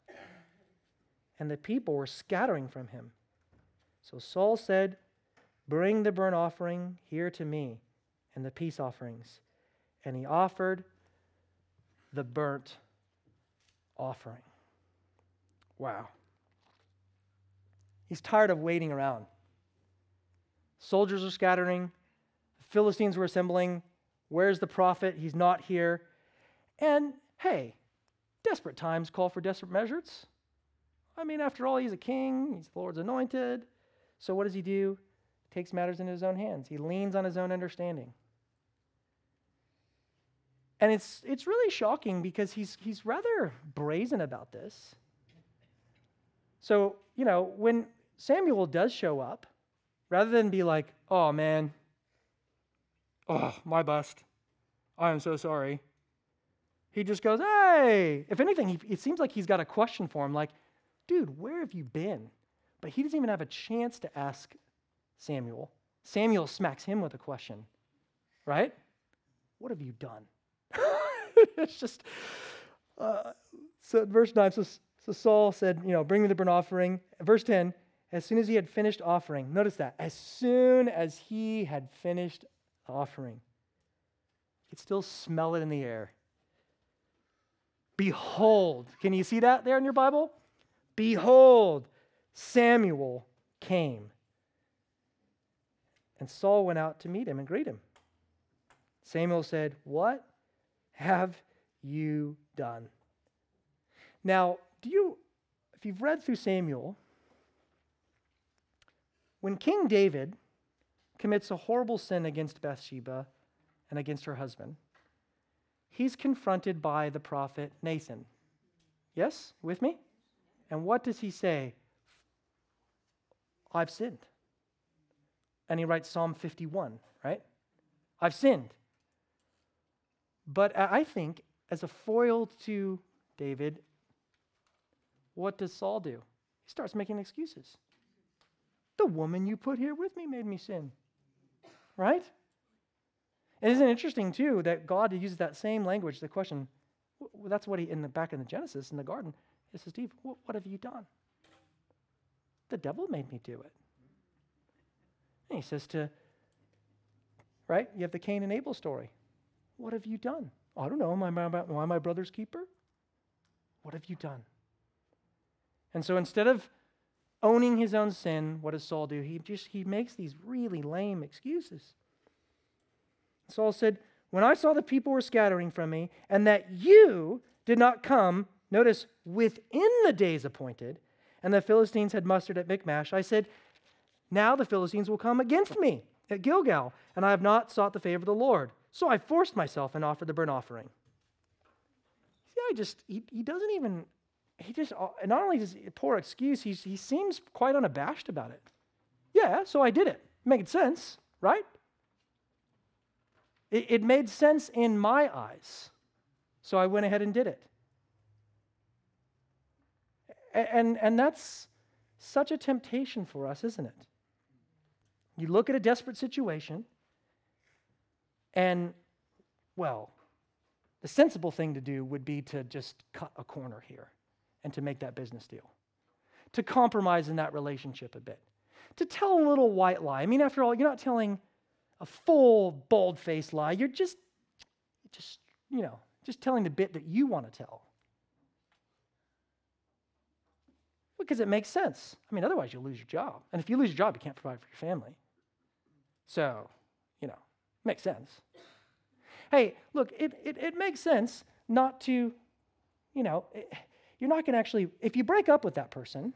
S1: And the people were scattering from him. So Saul said, Bring the burnt offering here to me and the peace offerings. And he offered the burnt offering. Wow. He's tired of waiting around. Soldiers are scattering, the Philistines were assembling. Where's the prophet? He's not here. And hey, desperate times call for desperate measures. I mean, after all, he's a king, he's the Lord's anointed. So what does he do? He takes matters into his own hands. He leans on his own understanding. And it's, it's really shocking because he's, he's rather brazen about this. So, you know, when Samuel does show up, rather than be like, oh man, oh, my bust, I am so sorry, he just goes, hey. If anything, he, it seems like he's got a question for him, like, dude, where have you been? But he doesn't even have a chance to ask Samuel. Samuel smacks him with a question, right? What have you done? [laughs] it's just, uh, so verse 9 says, so Saul said, You know, bring me the burnt offering. Verse 10 as soon as he had finished offering, notice that, as soon as he had finished offering, you could still smell it in the air. Behold, can you see that there in your Bible? Behold, Samuel came. And Saul went out to meet him and greet him. Samuel said, What have you done? Now, do you, if you've read through Samuel, when King David commits a horrible sin against Bathsheba and against her husband, he's confronted by the prophet Nathan. Yes? With me? And what does he say? I've sinned. And he writes Psalm 51, right? I've sinned. But I think, as a foil to David, what does Saul do? He starts making excuses. The woman you put here with me made me sin. Right? And isn't it interesting, too, that God uses that same language, the question, that's what he, in the back in the Genesis, in the garden, he says, Steve, what, what have you done? The devil made me do it. And he says to, right? You have the Cain and Abel story. What have you done? I don't know. Am I, I my brother's keeper? What have you done? And so instead of owning his own sin, what does Saul do? He just he makes these really lame excuses. Saul said, When I saw the people were scattering from me, and that you did not come, notice, within the days appointed, and the Philistines had mustered at Michmash, I said, Now the Philistines will come against me at Gilgal, and I have not sought the favor of the Lord. So I forced myself and offered the burnt offering. See, I just, he, he doesn't even, he just, not only does he poor excuse, he's, he seems quite unabashed about it. Yeah, so I did it. Made sense, right? It, it made sense in my eyes. So I went ahead and did it. And, and that's such a temptation for us, isn't it? You look at a desperate situation, and, well, the sensible thing to do would be to just cut a corner here and to make that business deal, to compromise in that relationship a bit, to tell a little white lie. I mean, after all, you're not telling a full, bold faced lie. You're just, just, you know, just telling the bit that you want to tell. Because it makes sense. I mean, otherwise, you'll lose your job. And if you lose your job, you can't provide for your family. So, you know, makes sense. Hey, look, it, it, it makes sense not to, you know, it, you're not going to actually, if you break up with that person,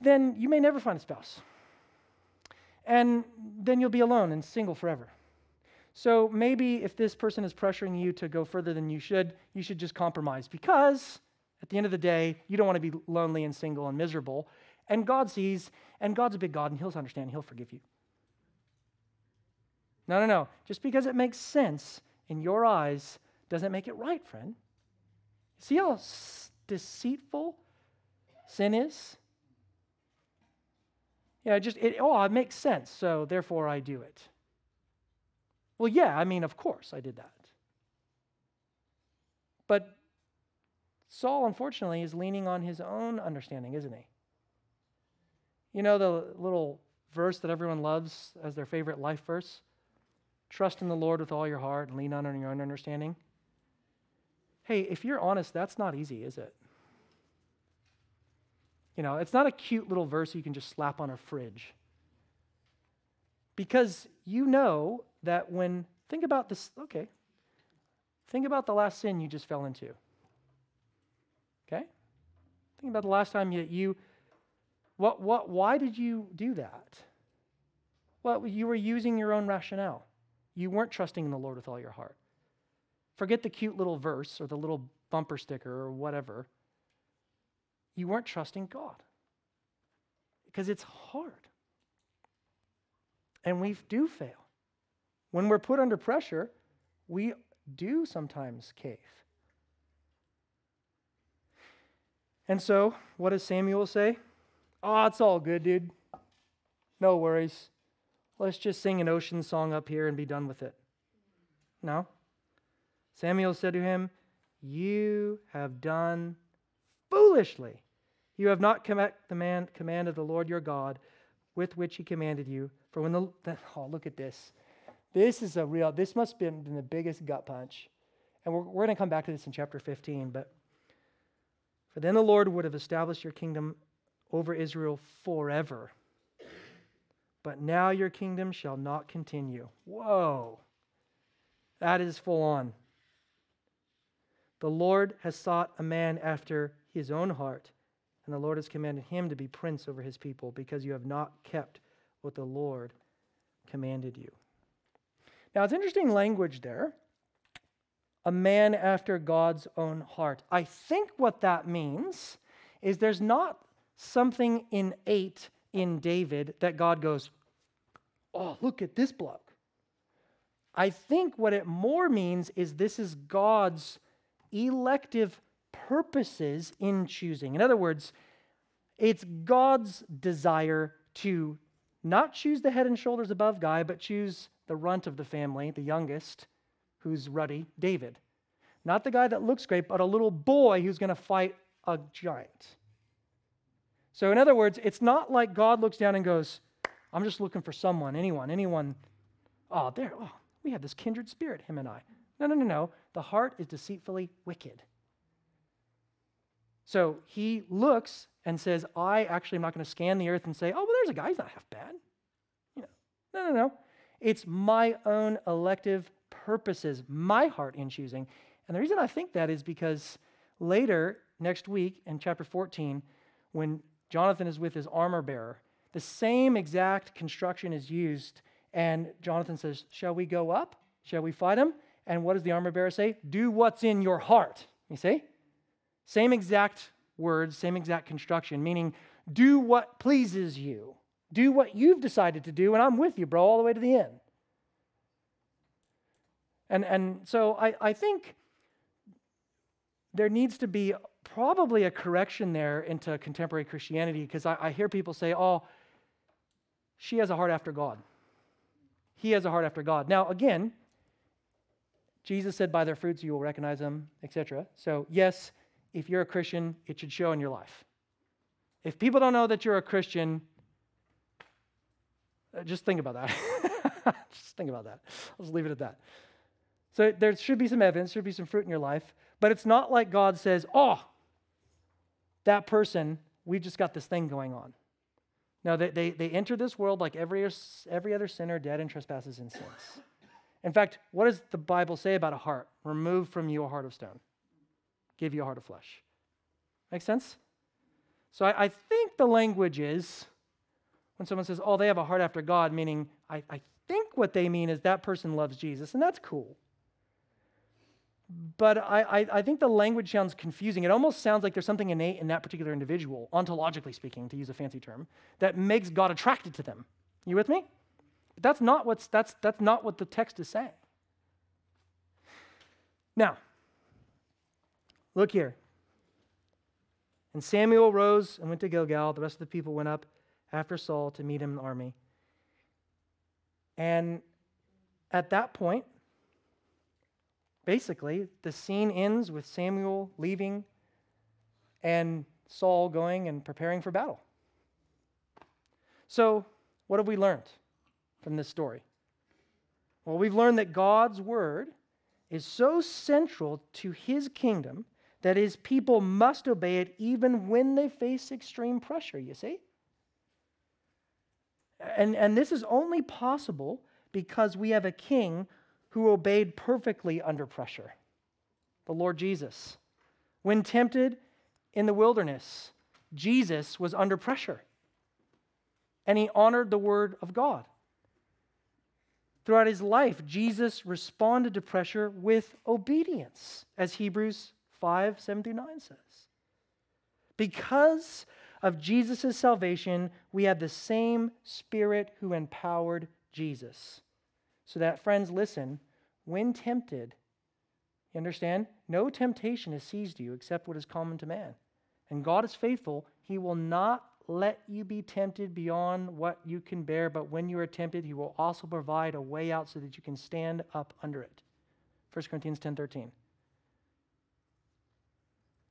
S1: then you may never find a spouse. And then you'll be alone and single forever. So maybe if this person is pressuring you to go further than you should, you should just compromise because at the end of the day, you don't want to be lonely and single and miserable. And God sees, and God's a big God, and He'll understand, He'll forgive you. No, no, no. Just because it makes sense in your eyes doesn't make it right, friend. See how deceitful sin is? Yeah, just, it, oh, it makes sense, so therefore I do it. Well, yeah, I mean, of course I did that. But Saul, unfortunately, is leaning on his own understanding, isn't he? You know the little verse that everyone loves as their favorite life verse? Trust in the Lord with all your heart and lean on your own understanding. Hey, if you're honest, that's not easy, is it? You know, it's not a cute little verse you can just slap on a fridge. Because you know that when, think about this, okay, think about the last sin you just fell into. Think about the last time you, you what, what, why did you do that? Well, you were using your own rationale. You weren't trusting in the Lord with all your heart. Forget the cute little verse or the little bumper sticker or whatever. You weren't trusting God because it's hard. And we do fail. When we're put under pressure, we do sometimes cave. And so, what does Samuel say? Oh, it's all good, dude. No worries. Let's just sing an ocean song up here and be done with it. No. Samuel said to him, You have done foolishly. You have not com- the man, command the Lord your God with which he commanded you. For when the, the [laughs] oh, look at this. This is a real, this must have been the biggest gut punch. And we're, we're going to come back to this in chapter 15. But for then the Lord would have established your kingdom over Israel forever. But now your kingdom shall not continue. Whoa. That is full on. The Lord has sought a man after his own heart, and the Lord has commanded him to be prince over his people because you have not kept what the Lord commanded you. Now, it's interesting language there. A man after God's own heart. I think what that means is there's not something innate in David that God goes, oh, look at this bloke. I think what it more means is this is God's elective purposes in choosing. In other words, it's God's desire to not choose the head and shoulders above guy, but choose the runt of the family, the youngest, who's ruddy, David. Not the guy that looks great, but a little boy who's going to fight a giant. So, in other words, it's not like God looks down and goes, I'm just looking for someone, anyone, anyone. Oh, there, oh, we have this kindred spirit, him and I. No, no, no, no. The heart is deceitfully wicked. So he looks and says, I actually am not going to scan the earth and say, oh, well, there's a guy, he's not half bad. You know, no, no, no. It's my own elective purposes, my heart in choosing. And the reason I think that is because later, next week in chapter 14, when Jonathan is with his armor bearer, the same exact construction is used. And Jonathan says, Shall we go up? Shall we fight him? And what does the armor bearer say? Do what's in your heart. You see? Same exact words, same exact construction, meaning do what pleases you. Do what you've decided to do, and I'm with you, bro, all the way to the end. And, and so I, I think there needs to be probably a correction there into contemporary Christianity because I, I hear people say, oh, she has a heart after God. He has a heart after God. Now, again, Jesus said, By their fruits you will recognize them, etc. So, yes, if you're a Christian, it should show in your life. If people don't know that you're a Christian, uh, just think about that. [laughs] just think about that. I'll just leave it at that. So there should be some evidence, there should be some fruit in your life, but it's not like God says, oh, that person, we've just got this thing going on. No, they, they, they enter this world like every, every other sinner, dead in trespasses and sins. In fact, what does the Bible say about a heart? Remove from you a heart of stone, give you a heart of flesh. Make sense? So I, I think the language is when someone says, oh, they have a heart after God, meaning I, I think what they mean is that person loves Jesus, and that's cool. But I, I, I, think the language sounds confusing. It almost sounds like there's something innate in that particular individual, ontologically speaking, to use a fancy term, that makes God attracted to them. You with me? But that's not, what's, that's, that's not what the text is saying. Now, look here. And Samuel rose and went to Gilgal. The rest of the people went up after Saul to meet him in the army. And at that point, basically, the scene ends with Samuel leaving and Saul going and preparing for battle. So, what have we learned? from this story? Well, we've learned that God's word is so central to his kingdom that his people must obey it even when they face extreme pressure, you see? And, and this is only possible because we have a king who obeyed perfectly under pressure the Lord Jesus. When tempted in the wilderness, Jesus was under pressure and he honored the word of God. Throughout his life, Jesus responded to pressure with obedience, as Hebrews 5 7 through 9 says. Because of Jesus' salvation, we have the same Spirit who empowered Jesus. So that, friends, listen, when tempted, you understand? No temptation has seized you except what is common to man. And God is faithful. He will not let you be tempted beyond what you can bear, but when you are tempted, he will also provide a way out so that you can stand up under it. 1 Corinthians 10:13.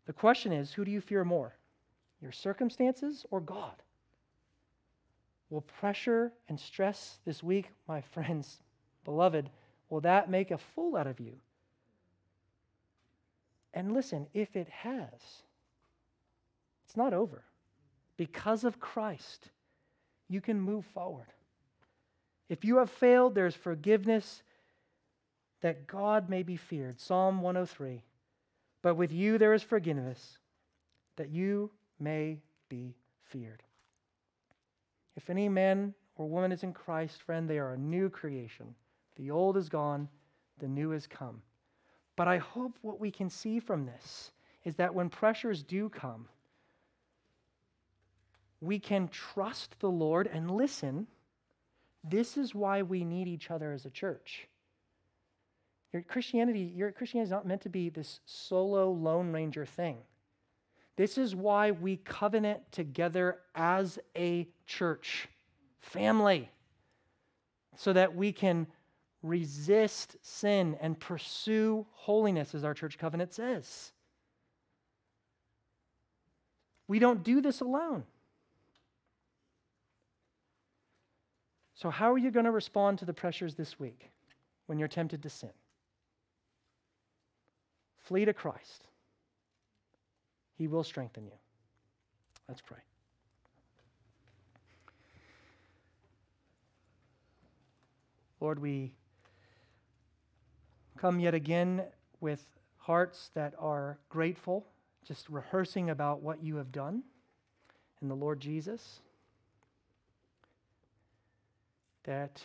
S1: The question is, who do you fear more? your circumstances, or God? Will pressure and stress this week, my [laughs] friends, beloved, will that make a fool out of you? And listen, if it has, it's not over. Because of Christ, you can move forward. If you have failed, there's forgiveness that God may be feared. Psalm 103. But with you there is forgiveness that you may be feared. If any man or woman is in Christ, friend, they are a new creation. The old is gone, the new has come. But I hope what we can see from this is that when pressures do come, we can trust the Lord and listen. This is why we need each other as a church. Your Christianity, your Christianity is not meant to be this solo Lone Ranger thing. This is why we covenant together as a church, family, so that we can resist sin and pursue holiness, as our church covenant says. We don't do this alone. So, how are you going to respond to the pressures this week when you're tempted to sin? Flee to Christ. He will strengthen you. Let's pray. Lord, we come yet again with hearts that are grateful, just rehearsing about what you have done in the Lord Jesus. That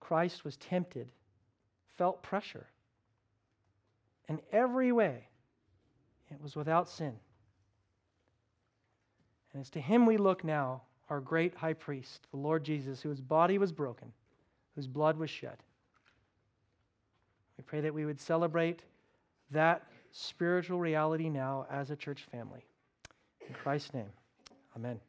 S1: Christ was tempted, felt pressure. In every way, it was without sin. And it's to him we look now, our great high priest, the Lord Jesus, whose body was broken, whose blood was shed. We pray that we would celebrate that spiritual reality now as a church family. In Christ's name, amen.